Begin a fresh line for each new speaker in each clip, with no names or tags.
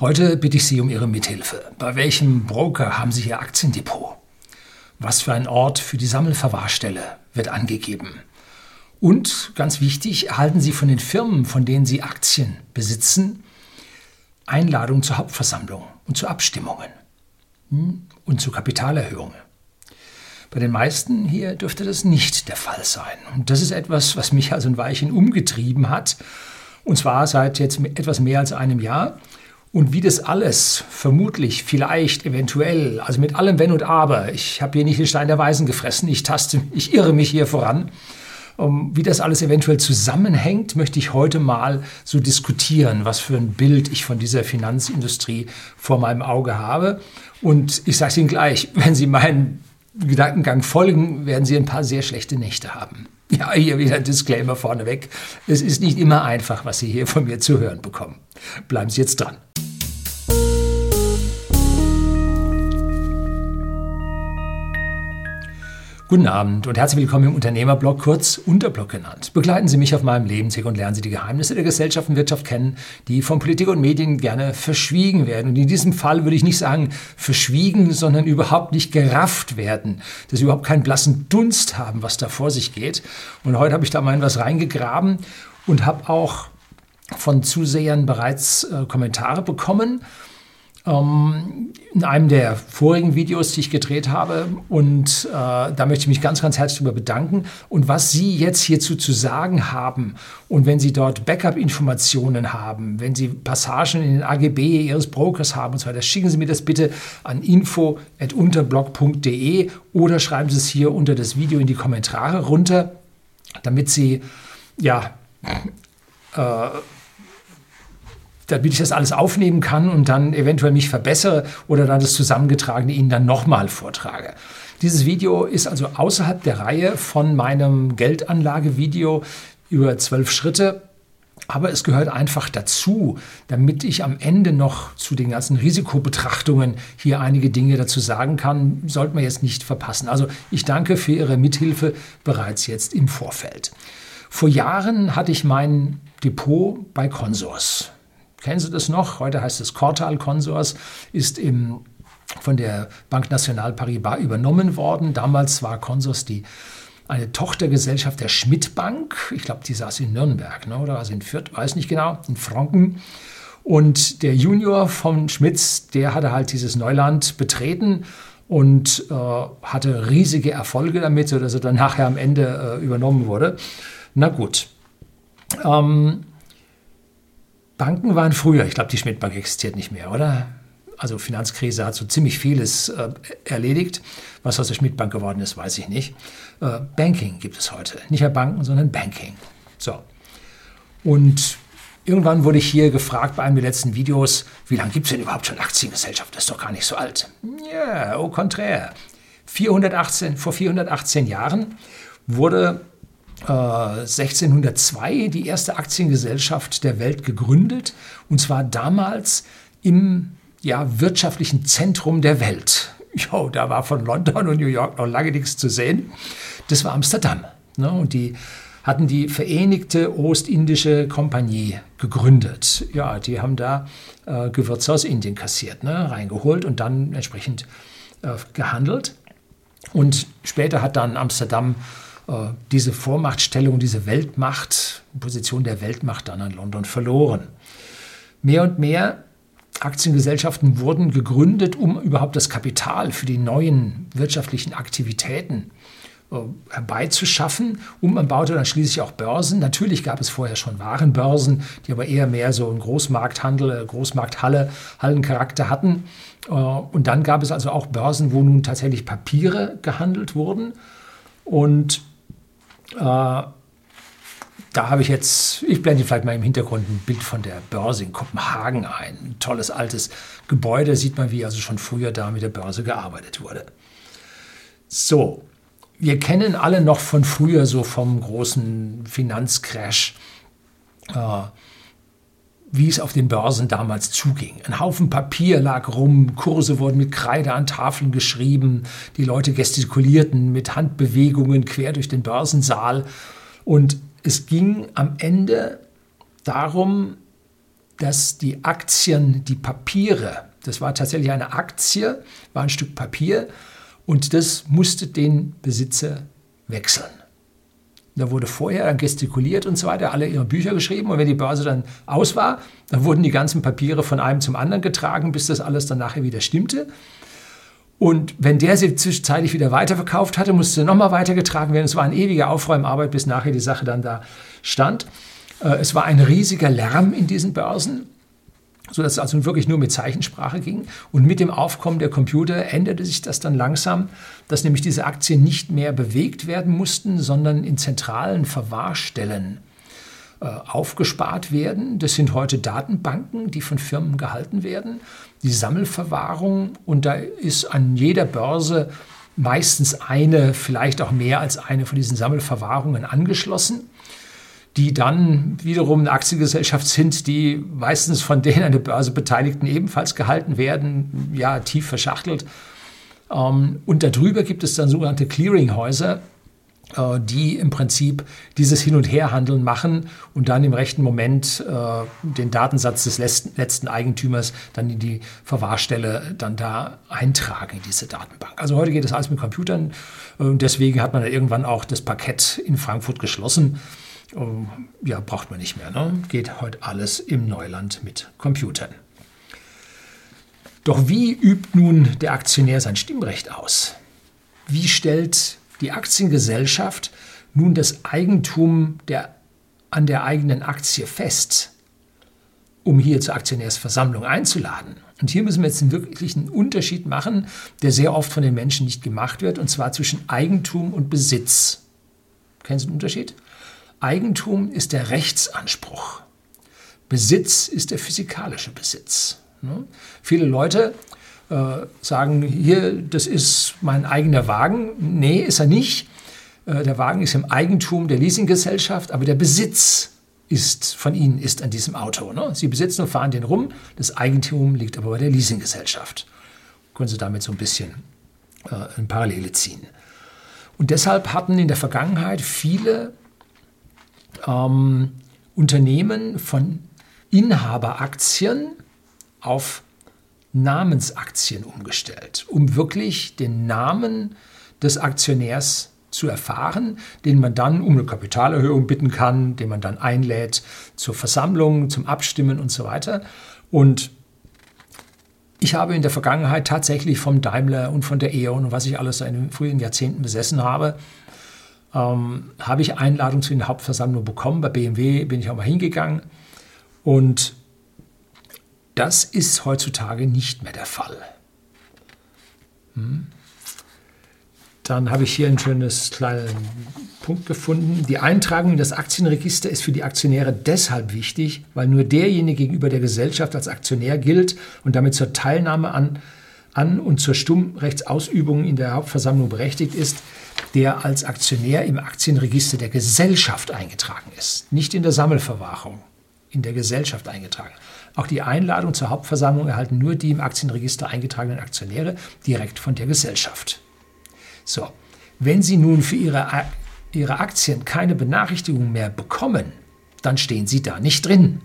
Heute bitte ich Sie um Ihre Mithilfe. Bei welchem Broker haben Sie Ihr Aktiendepot? Was für ein Ort für die Sammelverwahrstelle wird angegeben? Und ganz wichtig, erhalten Sie von den Firmen, von denen Sie Aktien besitzen, Einladungen zur Hauptversammlung und zu Abstimmungen hm, und zu Kapitalerhöhungen. Bei den meisten hier dürfte das nicht der Fall sein. Und das ist etwas, was mich also ein Weilchen umgetrieben hat. Und zwar seit jetzt etwas mehr als einem Jahr. Und wie das alles vermutlich, vielleicht, eventuell, also mit allem Wenn und Aber, ich habe hier nicht den Stein der Weisen gefressen, ich taste, ich irre mich hier voran. Um, wie das alles eventuell zusammenhängt, möchte ich heute mal so diskutieren, was für ein Bild ich von dieser Finanzindustrie vor meinem Auge habe. Und ich sage Ihnen gleich, wenn Sie meinen Gedankengang folgen, werden Sie ein paar sehr schlechte Nächte haben. Ja, hier wieder ein Disclaimer vorneweg. Es ist nicht immer einfach, was Sie hier von mir zu hören bekommen. Bleiben Sie jetzt dran. Guten Abend und herzlich willkommen im Unternehmerblog, kurz Unterblog genannt. Begleiten Sie mich auf meinem Lebensweg und lernen Sie die Geheimnisse der Gesellschaft und Wirtschaft kennen, die von Politik und Medien gerne verschwiegen werden. Und in diesem Fall würde ich nicht sagen verschwiegen, sondern überhaupt nicht gerafft werden, dass Sie überhaupt keinen blassen Dunst haben, was da vor sich geht. Und heute habe ich da mal in was reingegraben und habe auch von Zusehern bereits äh, Kommentare bekommen in einem der vorigen Videos, die ich gedreht habe. Und äh, da möchte ich mich ganz, ganz herzlich darüber bedanken. Und was Sie jetzt hierzu zu sagen haben und wenn Sie dort Backup-Informationen haben, wenn Sie Passagen in den AGB Ihres Brokers haben und so weiter, schicken Sie mir das bitte an info.unterblog.de oder schreiben Sie es hier unter das Video in die Kommentare runter, damit Sie ja äh, damit ich das alles aufnehmen kann und dann eventuell mich verbessere oder dann das Zusammengetragene Ihnen dann nochmal vortrage. Dieses Video ist also außerhalb der Reihe von meinem Geldanlagevideo über zwölf Schritte. Aber es gehört einfach dazu, damit ich am Ende noch zu den ganzen Risikobetrachtungen hier einige Dinge dazu sagen kann, sollte man jetzt nicht verpassen. Also ich danke für Ihre Mithilfe bereits jetzt im Vorfeld. Vor Jahren hatte ich mein Depot bei Consors. Kennen Sie das noch? Heute heißt es Quartal Consors, ist im, von der Banque Nationale Paribas übernommen worden. Damals war Consors die eine Tochtergesellschaft der Schmidt Bank. Ich glaube, die saß in Nürnberg ne, oder also in Fürth, weiß nicht genau, in Franken. Und der Junior von Schmitz, der hatte halt dieses Neuland betreten und äh, hatte riesige Erfolge damit, sodass er dann nachher am Ende äh, übernommen wurde. Na gut. Ähm, Banken waren früher, ich glaube, die Schmidt-Bank existiert nicht mehr, oder? Also Finanzkrise hat so ziemlich vieles äh, erledigt. Was aus der Schmidt-Bank geworden ist, weiß ich nicht. Äh, Banking gibt es heute. Nicht mehr Banken, sondern Banking. So. Und irgendwann wurde ich hier gefragt bei einem der letzten Videos, wie lange gibt es denn überhaupt schon Aktiengesellschaft? Das ist doch gar nicht so alt. Ja, yeah, au contraire. 418, vor 418 Jahren wurde 1602 äh, die erste Aktiengesellschaft der Welt gegründet und zwar damals im ja, wirtschaftlichen Zentrum der Welt. Jo, da war von London und New York noch lange nichts zu sehen. Das war Amsterdam. Ne? Und die hatten die Vereinigte Ostindische Kompanie gegründet. Ja, die haben da äh, Gewürze aus Indien kassiert, ne? reingeholt und dann entsprechend äh, gehandelt. Und später hat dann Amsterdam diese Vormachtstellung, diese Weltmacht, Position der Weltmacht dann an London verloren. Mehr und mehr Aktiengesellschaften wurden gegründet, um überhaupt das Kapital für die neuen wirtschaftlichen Aktivitäten äh, herbeizuschaffen. Und man baute dann schließlich auch Börsen. Natürlich gab es vorher schon Warenbörsen, die aber eher mehr so einen Großmarkthandel, äh, Großmarkthalle, Hallencharakter hatten. Und dann gab es also auch Börsen, wo nun tatsächlich Papiere gehandelt wurden. Und äh, da habe ich jetzt, ich blende vielleicht mal im Hintergrund ein Bild von der Börse in Kopenhagen ein. Ein tolles altes Gebäude, sieht man, wie also schon früher da mit der Börse gearbeitet wurde. So, wir kennen alle noch von früher so vom großen Finanzcrash. Äh, wie es auf den Börsen damals zuging. Ein Haufen Papier lag rum, Kurse wurden mit Kreide an Tafeln geschrieben, die Leute gestikulierten mit Handbewegungen quer durch den Börsensaal und es ging am Ende darum, dass die Aktien, die Papiere, das war tatsächlich eine Aktie, war ein Stück Papier und das musste den Besitzer wechseln. Da wurde vorher gestikuliert und so weiter, alle ihre Bücher geschrieben und wenn die Börse dann aus war, dann wurden die ganzen Papiere von einem zum anderen getragen, bis das alles dann nachher wieder stimmte. Und wenn der sie zwischenzeitlich wieder weiterverkauft hatte, musste nochmal weitergetragen werden. Es war eine ewige Aufräumarbeit, bis nachher die Sache dann da stand. Äh, es war ein riesiger Lärm in diesen Börsen, sodass es also wirklich nur mit Zeichensprache ging. Und mit dem Aufkommen der Computer änderte sich das dann langsam, dass nämlich diese Aktien nicht mehr bewegt werden mussten, sondern in zentralen Verwahrstellen äh, aufgespart werden. Das sind heute Datenbanken, die von Firmen gehalten werden. Die Sammelverwahrung und da ist an jeder Börse meistens eine, vielleicht auch mehr als eine von diesen Sammelverwahrungen angeschlossen, die dann wiederum eine Aktiengesellschaft sind, die meistens von den an der Börse Beteiligten ebenfalls gehalten werden, ja, tief verschachtelt. Ähm, und darüber gibt es dann sogenannte Clearinghäuser, äh, die im Prinzip dieses Hin- und Herhandeln machen und dann im rechten Moment äh, den Datensatz des letzten Eigentümers dann in die Verwahrstelle dann da eintragen in diese Datenbank. Also heute geht das alles mit Computern und deswegen hat man dann irgendwann auch das Parkett in Frankfurt geschlossen. Ähm, ja, braucht man nicht mehr. Ne? Geht heute alles im Neuland mit Computern. Doch wie übt nun der Aktionär sein Stimmrecht aus? Wie stellt die Aktiengesellschaft nun das Eigentum der, an der eigenen Aktie fest, um hier zur Aktionärsversammlung einzuladen. Und hier müssen wir jetzt einen wirklichen Unterschied machen, der sehr oft von den Menschen nicht gemacht wird, und zwar zwischen Eigentum und Besitz. Kennen Sie den Unterschied? Eigentum ist der Rechtsanspruch. Besitz ist der physikalische Besitz. Ne? Viele Leute äh, sagen, hier, das ist mein eigener Wagen. Nee, ist er nicht. Äh, der Wagen ist im Eigentum der Leasinggesellschaft, aber der Besitz ist von Ihnen ist an diesem Auto. Ne? Sie besitzen und fahren den rum. Das Eigentum liegt aber bei der Leasinggesellschaft. Können Sie damit so ein bisschen äh, eine Parallele ziehen. Und deshalb hatten in der Vergangenheit viele ähm, Unternehmen von Inhaberaktien auf Namensaktien umgestellt, um wirklich den Namen des Aktionärs zu erfahren, den man dann um eine Kapitalerhöhung bitten kann, den man dann einlädt zur Versammlung, zum Abstimmen und so weiter. Und ich habe in der Vergangenheit tatsächlich vom Daimler und von der E.ON und was ich alles in den frühen Jahrzehnten besessen habe, ähm, habe ich Einladung zu den Hauptversammlungen bekommen. Bei BMW bin ich auch mal hingegangen und das ist heutzutage nicht mehr der Fall. Hm. Dann habe ich hier einen schönes kleinen Punkt gefunden. Die Eintragung in das Aktienregister ist für die Aktionäre deshalb wichtig, weil nur derjenige gegenüber der Gesellschaft als Aktionär gilt und damit zur Teilnahme an, an und zur Stimmrechtsausübung in der Hauptversammlung berechtigt ist, der als Aktionär im Aktienregister der Gesellschaft eingetragen ist, nicht in der Sammelverwahrung, in der Gesellschaft eingetragen. Auch die Einladung zur Hauptversammlung erhalten nur die im Aktienregister eingetragenen Aktionäre direkt von der Gesellschaft. So, wenn Sie nun für Ihre, Ihre Aktien keine Benachrichtigung mehr bekommen, dann stehen Sie da nicht drin.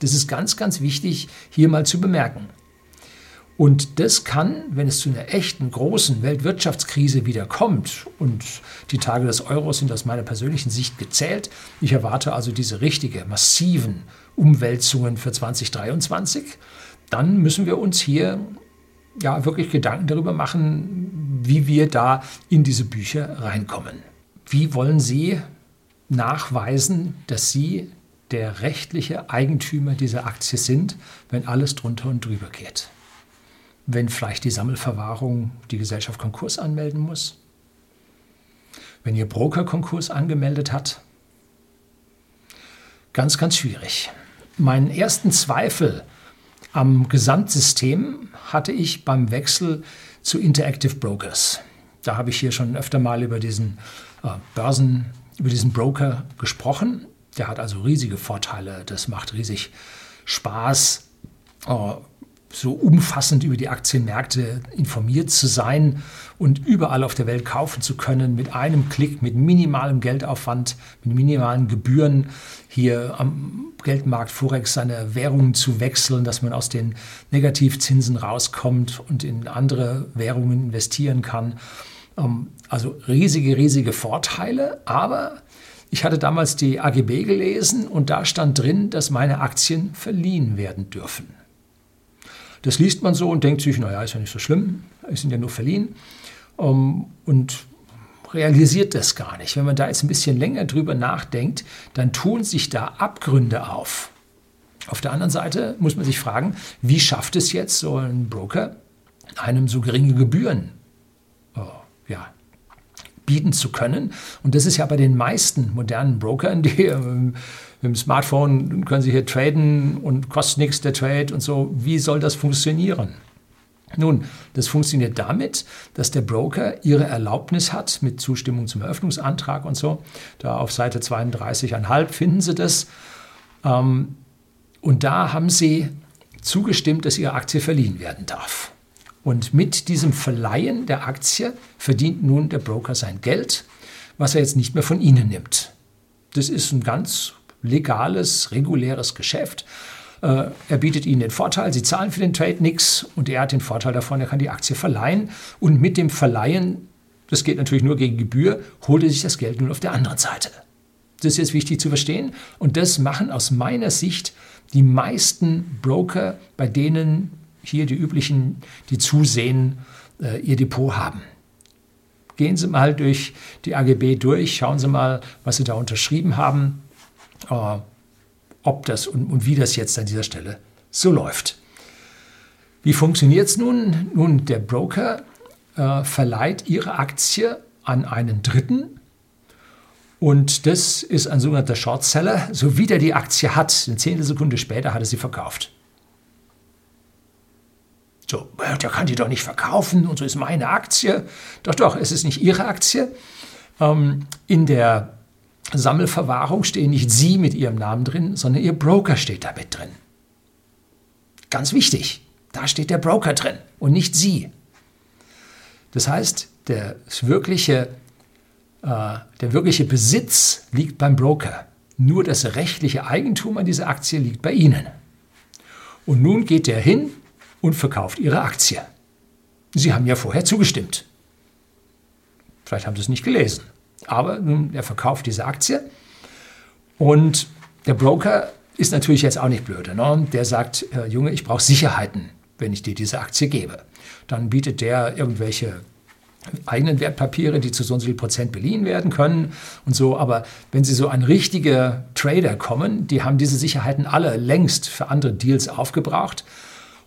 Das ist ganz, ganz wichtig hier mal zu bemerken. Und das kann, wenn es zu einer echten großen Weltwirtschaftskrise wieder kommt, und die Tage des Euros sind aus meiner persönlichen Sicht gezählt, ich erwarte also diese richtige, massiven Umwälzungen für 2023, dann müssen wir uns hier ja wirklich Gedanken darüber machen, wie wir da in diese Bücher reinkommen. Wie wollen Sie nachweisen, dass Sie der rechtliche Eigentümer dieser Aktie sind, wenn alles drunter und drüber geht? Wenn vielleicht die Sammelverwahrung die Gesellschaft Konkurs anmelden muss? Wenn Ihr Broker Konkurs angemeldet hat? Ganz, ganz schwierig. Meinen ersten Zweifel am Gesamtsystem hatte ich beim Wechsel zu Interactive Brokers. Da habe ich hier schon öfter mal über diesen äh, Börsen, über diesen Broker gesprochen. Der hat also riesige Vorteile. Das macht riesig Spaß. So umfassend über die Aktienmärkte informiert zu sein und überall auf der Welt kaufen zu können, mit einem Klick, mit minimalem Geldaufwand, mit minimalen Gebühren hier am Geldmarkt Forex seine Währungen zu wechseln, dass man aus den Negativzinsen rauskommt und in andere Währungen investieren kann. Ähm, also riesige, riesige Vorteile, aber ich hatte damals die AGB gelesen und da stand drin, dass meine Aktien verliehen werden dürfen. Das liest man so und denkt sich, naja, ist ja nicht so schlimm, es sind ja nur verliehen. Ähm, und realisiert das gar nicht. Wenn man da jetzt ein bisschen länger drüber nachdenkt, dann tun sich da Abgründe auf. Auf der anderen Seite muss man sich fragen, wie schafft es jetzt so ein Broker, einem so geringe Gebühren oh, ja, bieten zu können? Und das ist ja bei den meisten modernen Brokern, die ähm, mit dem Smartphone können sie hier traden und kostet nichts der Trade und so. Wie soll das funktionieren? Nun, das funktioniert damit, dass der Broker ihre Erlaubnis hat mit Zustimmung zum Eröffnungsantrag und so. Da auf Seite 32,5 finden Sie das. Ähm, und da haben Sie zugestimmt, dass Ihre Aktie verliehen werden darf. Und mit diesem Verleihen der Aktie verdient nun der Broker sein Geld, was er jetzt nicht mehr von Ihnen nimmt. Das ist ein ganz legales, reguläres Geschäft. Äh, er bietet Ihnen den Vorteil, Sie zahlen für den Trade nichts und er hat den Vorteil davon, er kann die Aktie verleihen und mit dem Verleihen, das geht natürlich nur gegen Gebühr, holt er sich das Geld nun auf der anderen Seite. Das ist jetzt wichtig zu verstehen und das machen aus meiner Sicht die meisten Broker, bei denen hier die üblichen, die zusehen, äh, ihr Depot haben. Gehen Sie mal durch die AGB durch, schauen Sie mal, was Sie da unterschrieben haben. Äh, ob das und, und wie das jetzt an dieser Stelle so läuft. Wie funktioniert es nun? Nun, der Broker äh, verleiht Ihre Aktie an einen Dritten und das ist ein sogenannter Shortseller. So wie der die Aktie hat, eine Zehntelsekunde später hat er sie verkauft. So, der kann die doch nicht verkaufen und so ist meine Aktie. Doch, doch, es ist nicht Ihre Aktie. Ähm, in der Sammelverwahrung stehen nicht Sie mit Ihrem Namen drin, sondern Ihr Broker steht da mit drin. Ganz wichtig, da steht der Broker drin und nicht Sie. Das heißt, der wirkliche, äh, der wirkliche Besitz liegt beim Broker. Nur das rechtliche Eigentum an dieser Aktie liegt bei Ihnen. Und nun geht er hin und verkauft Ihre Aktie. Sie haben ja vorher zugestimmt. Vielleicht haben Sie es nicht gelesen. Aber nun, er verkauft diese Aktie und der Broker ist natürlich jetzt auch nicht blöde. Ne? Der sagt, äh, Junge, ich brauche Sicherheiten, wenn ich dir diese Aktie gebe. Dann bietet der irgendwelche eigenen Wertpapiere, die zu so und so viel Prozent beliehen werden können und so. Aber wenn Sie so an richtige Trader kommen, die haben diese Sicherheiten alle längst für andere Deals aufgebraucht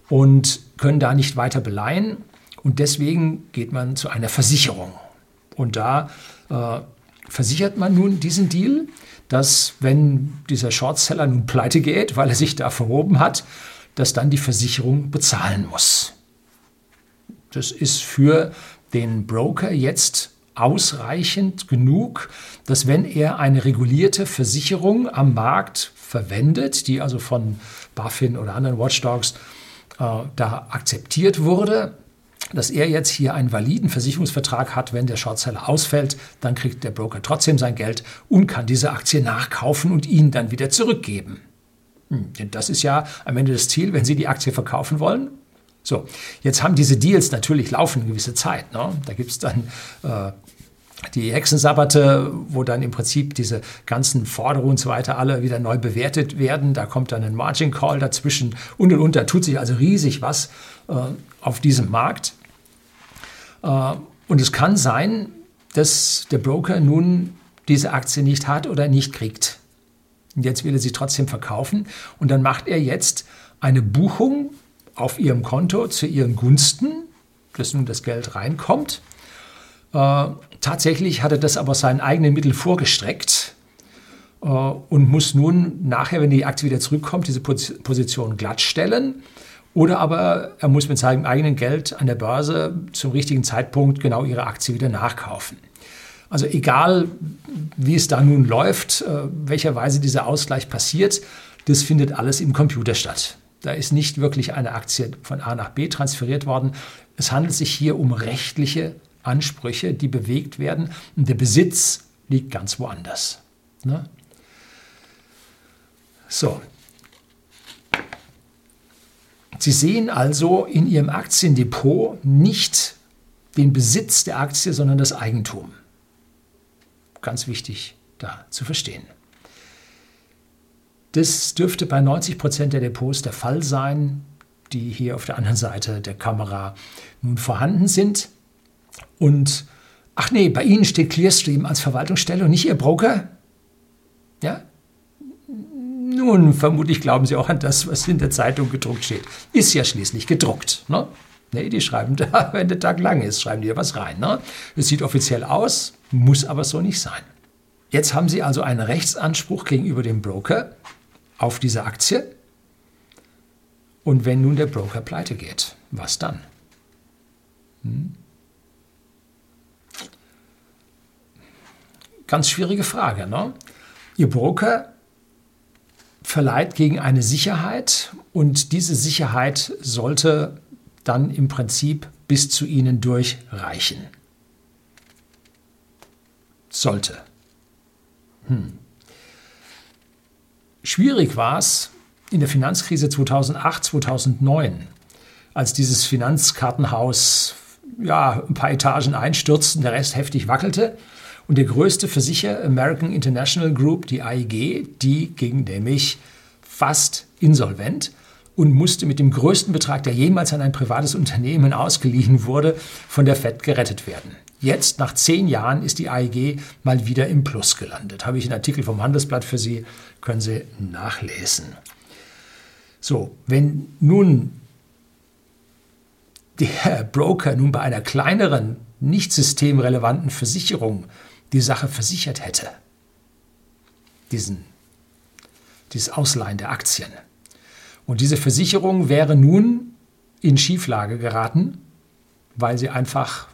und können da nicht weiter beleihen. Und deswegen geht man zu einer Versicherung. Und da äh, versichert man nun diesen Deal, dass wenn dieser Shortseller nun pleite geht, weil er sich da verhoben hat, dass dann die Versicherung bezahlen muss. Das ist für den Broker jetzt ausreichend genug, dass wenn er eine regulierte Versicherung am Markt verwendet, die also von BaFin oder anderen Watchdogs äh, da akzeptiert wurde, dass er jetzt hier einen validen Versicherungsvertrag hat, wenn der Shortseller ausfällt, dann kriegt der Broker trotzdem sein Geld und kann diese Aktie nachkaufen und ihn dann wieder zurückgeben. Hm, denn das ist ja am Ende das Ziel, wenn Sie die Aktie verkaufen wollen. So, jetzt haben diese Deals natürlich laufen eine gewisse Zeit. Ne? Da gibt es dann äh, die Hexensabbate, wo dann im Prinzip diese ganzen Forderungen und so weiter alle wieder neu bewertet werden. Da kommt dann ein Margin Call dazwischen und und und. Da tut sich also riesig was äh, auf diesem Markt. Äh, und es kann sein, dass der Broker nun diese Aktie nicht hat oder nicht kriegt. Und jetzt will er sie trotzdem verkaufen. Und dann macht er jetzt eine Buchung auf ihrem Konto zu ihren Gunsten, dass nun das Geld reinkommt. Äh, tatsächlich hat er das aber seinen eigenen Mitteln vorgestreckt äh, und muss nun nachher, wenn die Aktie wieder zurückkommt, diese Position glattstellen oder aber er muss mit seinem eigenen Geld an der Börse zum richtigen Zeitpunkt genau ihre Aktie wieder nachkaufen. Also egal, wie es da nun läuft, äh, welcher Weise dieser Ausgleich passiert, das findet alles im Computer statt. Da ist nicht wirklich eine Aktie von A nach B transferiert worden. Es handelt sich hier um rechtliche Ansprüche, die bewegt werden. Und der Besitz liegt ganz woanders. Ne? So. Sie sehen also in Ihrem Aktiendepot nicht den Besitz der Aktie, sondern das Eigentum. Ganz wichtig da zu verstehen. Das dürfte bei 90 Prozent der Depots der Fall sein, die hier auf der anderen Seite der Kamera nun vorhanden sind. Und ach nee, bei Ihnen steht Clearstream als Verwaltungsstelle und nicht Ihr Broker? Ja? Nun, vermutlich glauben Sie auch an das, was in der Zeitung gedruckt steht. Ist ja schließlich gedruckt. Ne? Nee, die schreiben da, wenn der Tag lang ist, schreiben die ja was rein. Ne? Es sieht offiziell aus, muss aber so nicht sein. Jetzt haben Sie also einen Rechtsanspruch gegenüber dem Broker auf diese Aktie. Und wenn nun der Broker pleite geht, was dann? Hm? Ganz schwierige Frage. Ne? Ihr Broker verleiht gegen eine Sicherheit und diese Sicherheit sollte dann im Prinzip bis zu Ihnen durchreichen. Sollte. Hm. Schwierig war es in der Finanzkrise 2008, 2009, als dieses Finanzkartenhaus ja, ein paar Etagen einstürzte und der Rest heftig wackelte. Und der größte Versicherer, American International Group, die AIG, die ging nämlich fast insolvent und musste mit dem größten Betrag, der jemals an ein privates Unternehmen ausgeliehen wurde, von der Fed gerettet werden. Jetzt, nach zehn Jahren, ist die AEG mal wieder im Plus gelandet. Habe ich einen Artikel vom Handelsblatt für Sie, können Sie nachlesen. So, wenn nun der Broker nun bei einer kleineren, nicht systemrelevanten Versicherung die Sache versichert hätte, diesen, dieses Ausleihen der Aktien, und diese Versicherung wäre nun in Schieflage geraten, weil sie einfach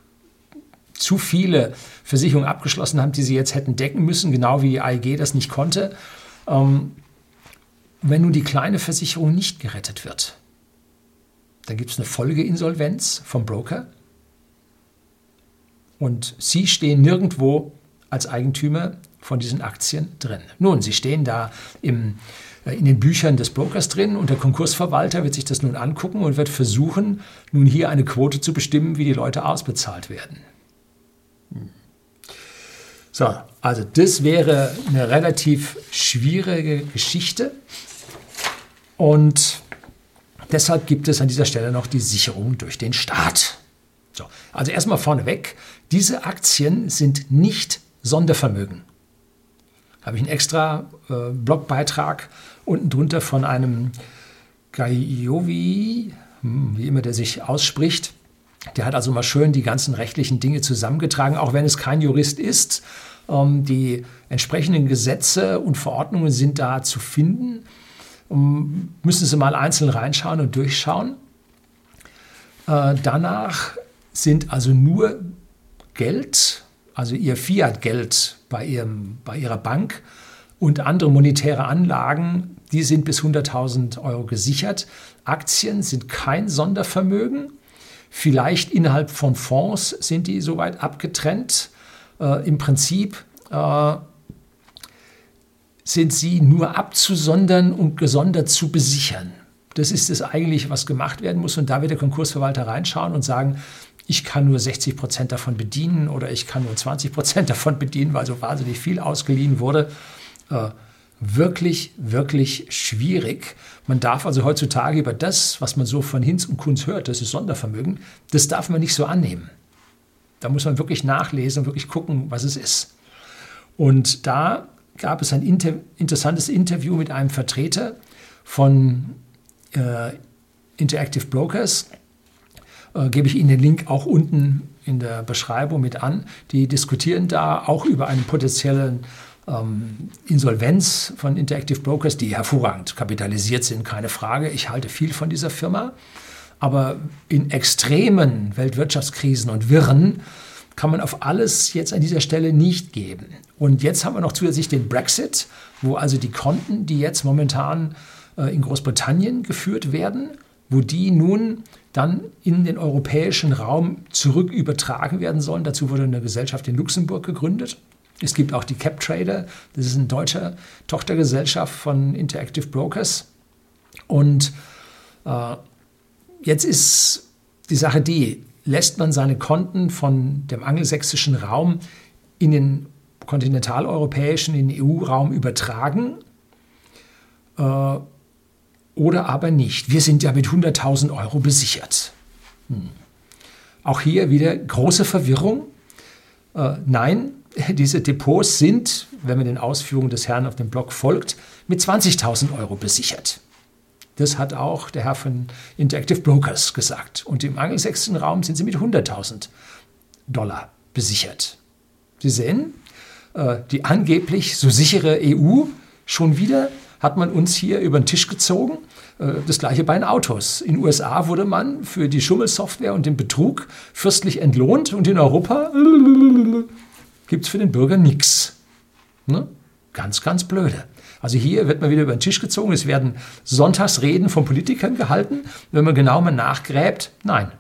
zu viele Versicherungen abgeschlossen haben, die sie jetzt hätten decken müssen, genau wie die AEG das nicht konnte. Ähm, wenn nun die kleine Versicherung nicht gerettet wird, dann gibt es eine Folgeinsolvenz vom Broker. Und Sie stehen nirgendwo als Eigentümer von diesen Aktien drin. Nun, Sie stehen da im äh, in den Büchern des Brokers drin und der Konkursverwalter wird sich das nun angucken und wird versuchen, nun hier eine Quote zu bestimmen, wie die Leute ausbezahlt werden. So, also das wäre eine relativ schwierige Geschichte und deshalb gibt es an dieser Stelle noch die Sicherung durch den Staat. So, also erstmal vorneweg, diese Aktien sind nicht Sondervermögen. Habe ich einen extra äh, Blogbeitrag unten drunter von einem Gaiovi, hm, wie immer der sich ausspricht. Der hat also mal schön die ganzen rechtlichen Dinge zusammengetragen, auch wenn es kein Jurist ist. Ähm, die entsprechenden Gesetze und Verordnungen sind da zu finden. Ähm, müssen Sie mal einzeln reinschauen und durchschauen. Äh, danach sind also nur Geld, also Ihr Fiat-Geld bei, bei Ihrer Bank und andere monetäre Anlagen die sind bis 100.000 Euro gesichert. Aktien sind kein Sondervermögen. Vielleicht innerhalb von Fonds sind die soweit abgetrennt. Äh, Im Prinzip äh, sind sie nur abzusondern und gesondert zu besichern. Das ist es eigentlich, was gemacht werden muss. Und da wird der Konkursverwalter reinschauen und sagen, ich kann nur 60 Prozent davon bedienen oder ich kann nur 20 Prozent davon bedienen, weil so wahnsinnig viel ausgeliehen wurde. Äh, wirklich, wirklich schwierig. Man darf also heutzutage über das, was man so von Hinz und Kunz hört, das ist Sondervermögen, das darf man nicht so annehmen. Da muss man wirklich nachlesen und wirklich gucken, was es ist. Und da gab es ein inter interessantes Interview mit einem Vertreter von äh, Interactive Brokers. Äh, gebe ich Ihnen den Link auch unten in der Beschreibung mit an. Die diskutieren da auch über einen potenziellen ähm, Insolvenz von Interactive Brokers, die hervorragend kapitalisiert sind, keine Frage. Ich halte viel von dieser Firma. Aber in extremen Weltwirtschaftskrisen und Wirren kann man auf alles jetzt an dieser Stelle nicht geben. Und jetzt haben wir noch zusätzlich den Brexit, wo also die Konten, die jetzt momentan äh, in Großbritannien geführt werden, wo die nun dann in den europäischen Raum zurück übertragen werden sollen. Dazu wurde eine Gesellschaft in Luxemburg gegründet. Es gibt auch die CapTrader, das ist eine deutsche Tochtergesellschaft von Interactive Brokers. Und äh, jetzt ist die Sache die, lässt man seine Konten von dem angelsächsischen Raum in den kontinentaleuropäischen, in den EU-Raum übertragen äh, oder aber nicht. Wir sind ja mit 100.000 Euro besichert. Hm. Auch hier wieder große Verwirrung. Äh, nein, diese Depots sind, wenn man den Ausführungen des Herrn auf dem Blog folgt, mit 20.000 Euro besichert. Das hat auch der Herr von Interactive Brokers gesagt. Und im angelsächsischen Raum sind sie mit 100.000 Dollar besichert. Sie sehen, äh, die angeblich so sichere EU schon wieder hat man uns hier über den Tisch gezogen. Äh, das gleiche bei den Autos. In den USA wurde man für die Schummelsoftware und den Betrug fürstlich entlohnt und in Europa gibt es für den Bürger nichts. Ne? Ganz, ganz blöde. Also hier wird man wieder über den Tisch gezogen. Es werden Sonntagsreden von Politikern gehalten. Wenn man genau mal nachgräbt, nein,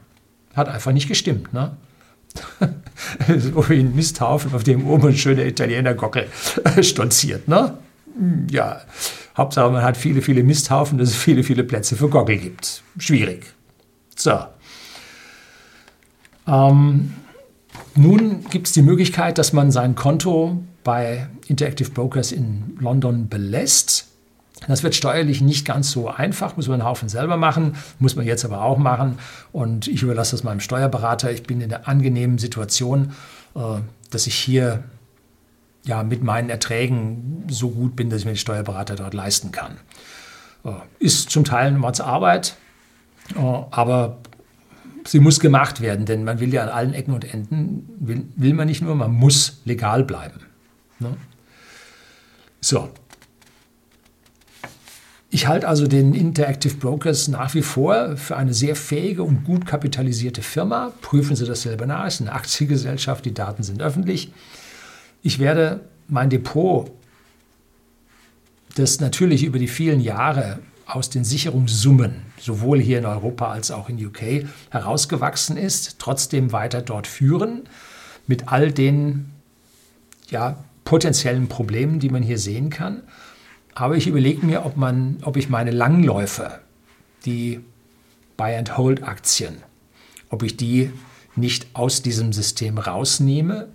hat einfach nicht gestimmt. Ne? so wie ein Misthaufen, auf dem oben ein schöner Italiener-Gockel stolziert. Ne? Ja, Hauptsache man hat viele, viele Misthaufen, dass es viele, viele Plätze für Gockel gibt. Schwierig. So. Ähm, nun gibt es die Möglichkeit, dass man sein Konto bei Interactive Brokers in London belässt. Das wird steuerlich nicht ganz so einfach, muss man einen Haufen selber machen, muss man jetzt aber auch machen. Und ich überlasse das meinem Steuerberater. Ich bin in der angenehmen Situation, äh, dass ich hier ja, mit meinen Erträgen so gut bin, dass ich mir den Steuerberater dort leisten kann. Äh, ist zum Teil eine Mordsarbeit, äh, aber sie muss gemacht werden, denn man will ja an allen Ecken und Enden, will, will man nicht nur, man muss legal bleiben. Ne? So. Ich halte also den Interactive Brokers nach wie vor für eine sehr fähige und gut kapitalisierte Firma. Prüfen Sie das selber nach. Es ist eine Aktiengesellschaft, die Daten sind öffentlich. Ich werde mein Depot, das natürlich über die vielen Jahre aus den Sicherungssummen, sowohl hier in Europa als auch in UK, herausgewachsen ist, trotzdem weiter dort führen, mit all den ja, potenziellen Problemen, die man hier sehen kann. Aber ich überlege mir, ob, man, ob ich meine Langläufe, die Buy-and-Hold-Aktien, ob ich die nicht aus diesem System rausnehme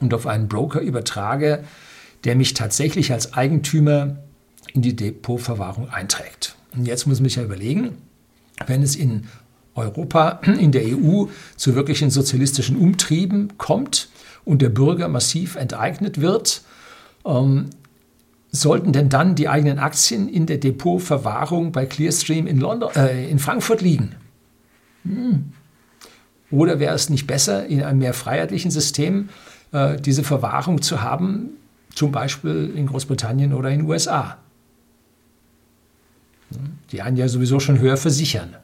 und auf einen Broker übertrage, der mich tatsächlich als Eigentümer in die Depotverwahrung einträgt. Und jetzt muss sich ja überlegen, wenn es in Europa, in der EU zu wirklichen sozialistischen Umtrieben kommt und der Bürger massiv enteignet wird, ähm, sollten denn dann die eigenen Aktien in der Depotverwahrung bei Clearstream in, London, äh, in Frankfurt liegen? Hm. Oder wäre es nicht besser, in einem mehr freiheitlichen System diese Verwahrung zu haben, zum Beispiel in Großbritannien oder in den USA? Die einen ja sowieso schon höher versichern.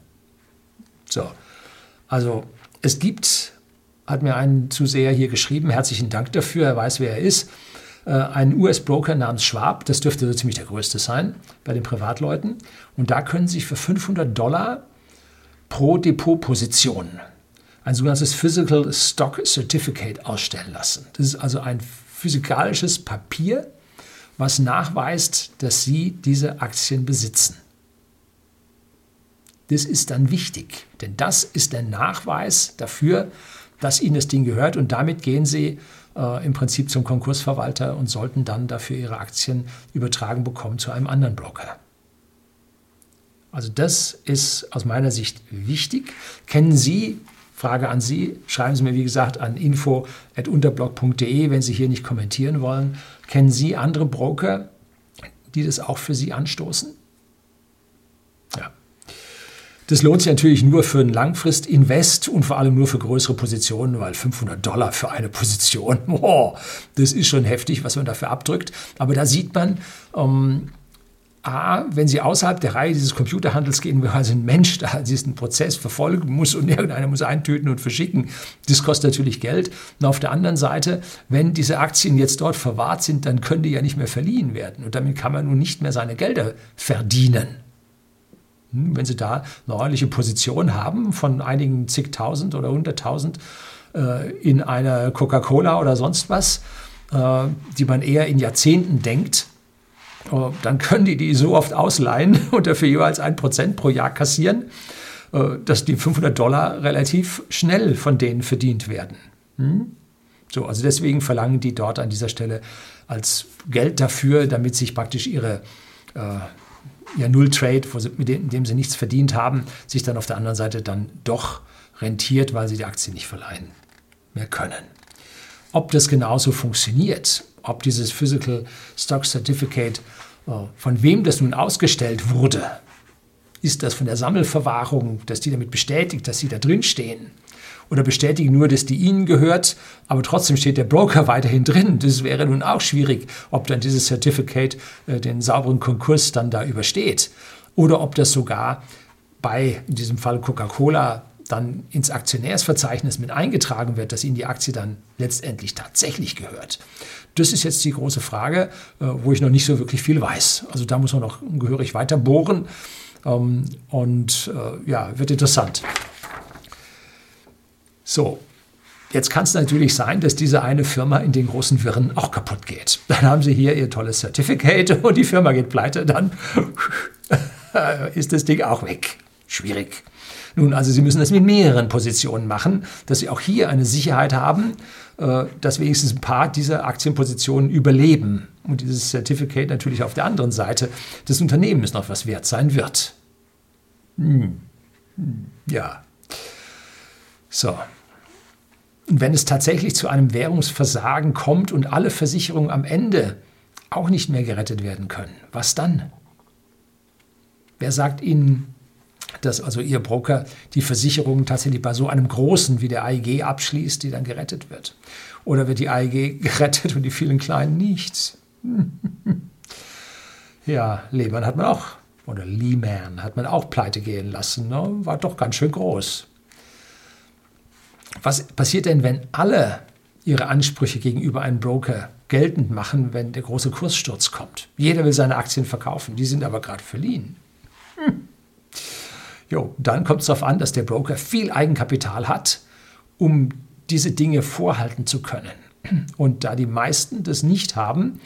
So, also es gibt, hat mir ein Zuseher hier geschrieben, herzlichen Dank dafür, er weiß, wer er ist, äh, einen US-Broker namens Schwab, das dürfte so ziemlich der größte sein bei den Privatleuten. Und da können Sie sich für 500 Dollar pro Depotposition ein sogenanntes Physical Stock Certificate ausstellen lassen. Das ist also ein physikalisches Papier, was nachweist, dass Sie diese Aktien besitzen. Das ist dann wichtig, denn das ist der Nachweis dafür, dass Ihnen das Ding gehört und damit gehen Sie äh, im Prinzip zum Konkursverwalter und sollten dann dafür Ihre Aktien übertragen bekommen zu einem anderen Broker. Also das ist aus meiner Sicht wichtig. Kennen Sie, Frage an Sie, schreiben Sie mir wie gesagt an info.unterblog.de, wenn Sie hier nicht kommentieren wollen. Kennen Sie andere Broker, die das auch für Sie anstoßen? Ja. Das lohnt sich natürlich nur für ein Langfrist-Invest und vor allem nur für größere Positionen, weil 500 Dollar für eine Position, oh, das ist schon heftig, was man dafür abdrückt. Aber da sieht man, ähm, A, wenn Sie außerhalb der Reihe dieses Computerhandels gehen, weil also ein Mensch da diesen Prozess verfolgen muss und irgendeiner muss eintüten und verschicken, das kostet natürlich Geld. Und auf der anderen Seite, wenn diese Aktien jetzt dort verwahrt sind, dann können die ja nicht mehr verliehen werden. Und damit kann man nun nicht mehr seine Gelder verdienen. Hm, wenn Sie da eine ordentliche Position haben von einigen zigtausend oder hunderttausend äh, in einer Coca-Cola oder sonst was, äh, die man eher in Jahrzehnten denkt, dann können die die so oft ausleihen und dafür jeweils ein Prozent pro Jahr kassieren, äh, dass die 500 Dollar relativ schnell von denen verdient werden. Hm? So, also deswegen verlangen die dort an dieser Stelle als Geld dafür, damit sich praktisch ihre äh, ihr Null-Trade, mit dem sie nichts verdient haben, sich dann auf der anderen Seite dann doch rentiert, weil sie die Aktie nicht verleihen mehr können. Ob das genauso funktioniert, ob dieses Physical Stock Certificate, äh, von wem das nun ausgestellt wurde, ist das von der Sammelverwahrung, dass die damit bestätigt, dass sie da drin stehen? Oder bestätigen nur, dass die ihnen gehört, aber trotzdem steht der Broker weiterhin drin. Das wäre nun auch schwierig, ob dann dieses Certificate äh, den sauberen Konkurs dann da übersteht. Oder ob das sogar bei, in diesem Fall Coca-Cola, dann ins Aktionärsverzeichnis mit eingetragen wird, dass ihnen die Aktie dann letztendlich tatsächlich gehört. Das ist jetzt die große Frage, äh, wo ich noch nicht so wirklich viel weiß. Also da muss man noch gehörig weiter bohren ähm, und äh, ja, wird interessant. So, Jetzt kann es natürlich sein, dass diese eine Firma in den großen Wirren auch kaputt geht. Dann haben sie hier ihr tolles Certificate und die Firma geht pleite, dann ist das Ding auch weg. Schwierig. Nun, also Sie müssen das mit mehreren Positionen machen, dass Sie auch hier eine Sicherheit haben, äh, dass wenigstens ein paar dieser Aktienpositionen überleben. Und dieses Certificate natürlich auf der anderen Seite des Unternehmens noch was wert sein wird. Hm. hm. Ja. So. Und wenn es tatsächlich zu einem Währungsversagen kommt und alle Versicherungen am Ende auch nicht mehr gerettet werden können, was dann? Wer sagt Ihnen, dass also Ihr Broker die Versicherung tatsächlich bei so einem großen wie der AIG abschließt, die dann gerettet wird? Oder wird die AIG gerettet und die vielen kleinen nicht? ja, Lehmann hat man auch, oder Lehman hat man auch pleite gehen lassen, ne? war doch ganz schön groß. Was passiert denn, wenn alle ihre Ansprüche gegenüber einem Broker geltend machen, wenn der große Kurssturz kommt? Jeder will seine Aktien verkaufen, die sind aber gerade verliehen. Hm. Jo, dann kommt es darauf an, dass der Broker viel Eigenkapital hat, um diese Dinge vorhalten zu können. Und da die meisten das nicht haben,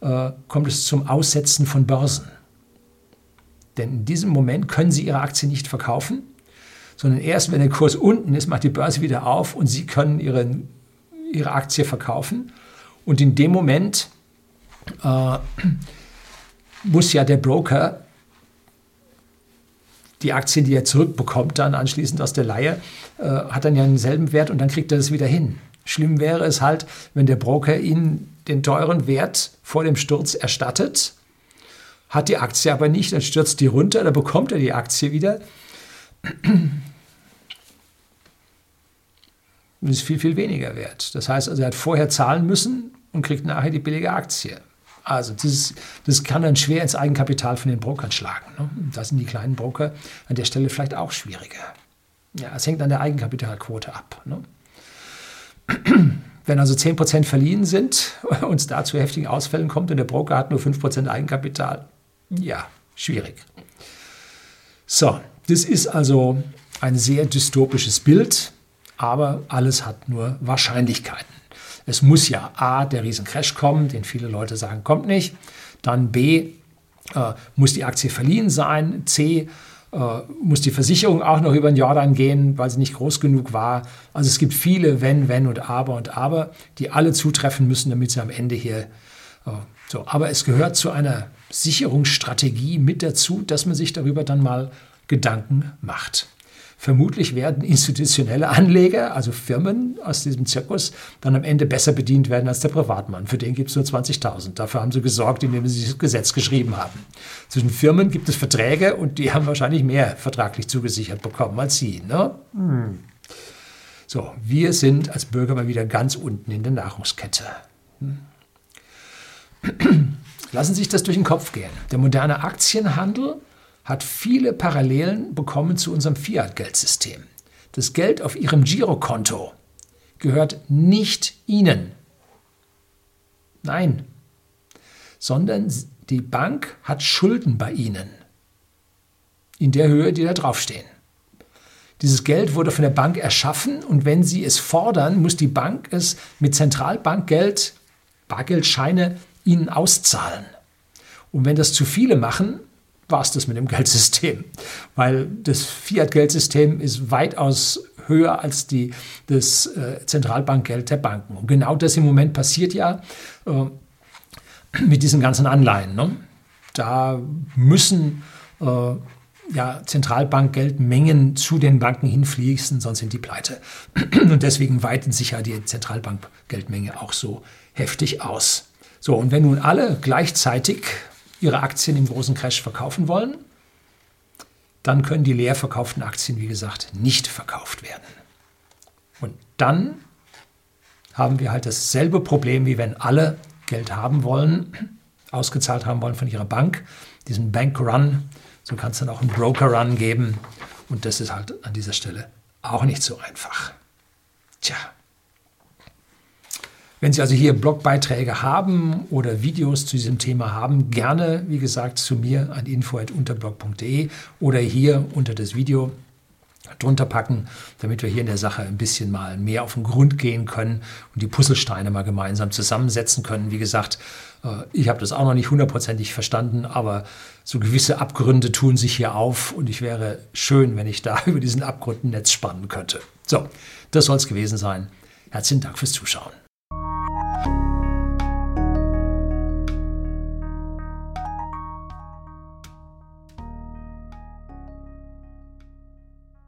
äh, kommt es zum Aussetzen von Börsen. Denn in diesem Moment können sie ihre Aktie nicht verkaufen, sondern erst wenn der Kurs unten ist, macht die Börse wieder auf und sie können ihre, ihre Aktie verkaufen. Und in dem Moment äh, muss ja der Broker die Aktien, die er zurückbekommt, dann anschließend aus der Leihe, äh, hat dann ja denselben Wert und dann kriegt er das wieder hin. Schlimm wäre es halt, wenn der Broker Ihnen den teuren Wert vor dem Sturz erstattet, hat die Aktie aber nicht, dann stürzt die runter, dann bekommt er die Aktie wieder. Und ist viel, viel weniger wert. Das heißt also, er hat vorher zahlen müssen und kriegt nachher die billige Aktie. Also das, das kann dann schwer ins Eigenkapital von den Brokern schlagen. Ne? Da sind die kleinen Broker an der Stelle vielleicht auch schwieriger. Ja, es hängt an der Eigenkapitalquote ab. Ne? Wenn also 10% verliehen sind und es da zu heftigen Ausfällen kommt und der Broker hat nur 5% Eigenkapital, ja, schwierig. So, das ist also ein sehr dystopisches Bild, aber alles hat nur Wahrscheinlichkeiten. Es muss ja A, der Riesencrash kommen, den viele Leute sagen, kommt nicht. Dann B, äh, muss die Aktie verliehen sein. C, äh, muss die Versicherung auch noch über den Jordan gehen, weil sie nicht groß genug war. Also es gibt viele Wenn, Wenn und Aber und Aber, die alle zutreffen müssen, damit sie am Ende hier äh, so. Aber es gehört zu einer Sicherungsstrategie mit dazu, dass man sich darüber dann mal Gedanken macht. Vermutlich werden institutionelle Anleger, also Firmen aus diesem Zirkus, dann am Ende besser bedient werden als der Privatmann. Für den gibt es nur 20.000. Dafür haben sie gesorgt, indem sie das Gesetz geschrieben haben. Zwischen Firmen gibt es Verträge und die haben wahrscheinlich mehr vertraglich zugesichert bekommen als sie. Ne? Hm. So, wir sind als Bürger mal wieder ganz unten in der Nahrungskette. Hm. Lassen Sie sich das durch den Kopf gehen. Der moderne Aktienhandel hat viele Parallelen bekommen zu unserem Fiat-Geldsystem. Das Geld auf Ihrem Girokonto gehört nicht Ihnen. Nein, sondern die Bank hat Schulden bei Ihnen. in der Höhe, die da draufstehen. Dieses Geld wurde von der Bank erschaffen und wenn Sie es fordern, muss die Bank es mit Zentralbankgeld, Bargeldscheine, Ihnen auszahlen. Und wenn das zu viele machen, war es das mit dem Geldsystem. Weil das Fiat-Geldsystem ist weitaus höher als die, das äh, Zentralbankgeld der Banken. Und genau das im Moment passiert ja äh, mit diesen ganzen Anleihen. Ne? Da müssen äh, ja, Zentralbankgeldmengen zu den Banken hinfließen, sonst sind die pleite. Und deswegen weiten sich ja die Zentralbankgeldmenge auch so heftig aus. So, und wenn nun alle gleichzeitig ihre Aktien im großen Crash verkaufen wollen, dann können die leer verkauften Aktien, wie gesagt, nicht verkauft werden. Und dann haben wir halt dasselbe Problem, wie wenn alle Geld haben wollen, ausgezahlt haben wollen von ihrer Bank, diesen Bank Run. So kann es dann auch einen Broker Run geben. Und das ist halt an dieser Stelle auch nicht so einfach. Tja. Wenn Sie also hier Blogbeiträge haben oder Videos zu diesem Thema haben, gerne, wie gesagt, zu mir an info.unterblog.de oder hier unter das Video drunter packen, damit wir hier in der Sache ein bisschen mal mehr auf den Grund gehen können und die Puzzlesteine mal gemeinsam zusammensetzen können. Wie gesagt, äh, ich habe das auch noch nicht hundertprozentig verstanden, aber so gewisse Abgründe tun sich hier auf und ich wäre schön, wenn ich da über diesen Abgrund ein Netz spannen könnte. So, das soll es gewesen sein. Herzlichen Dank fürs Zuschauen.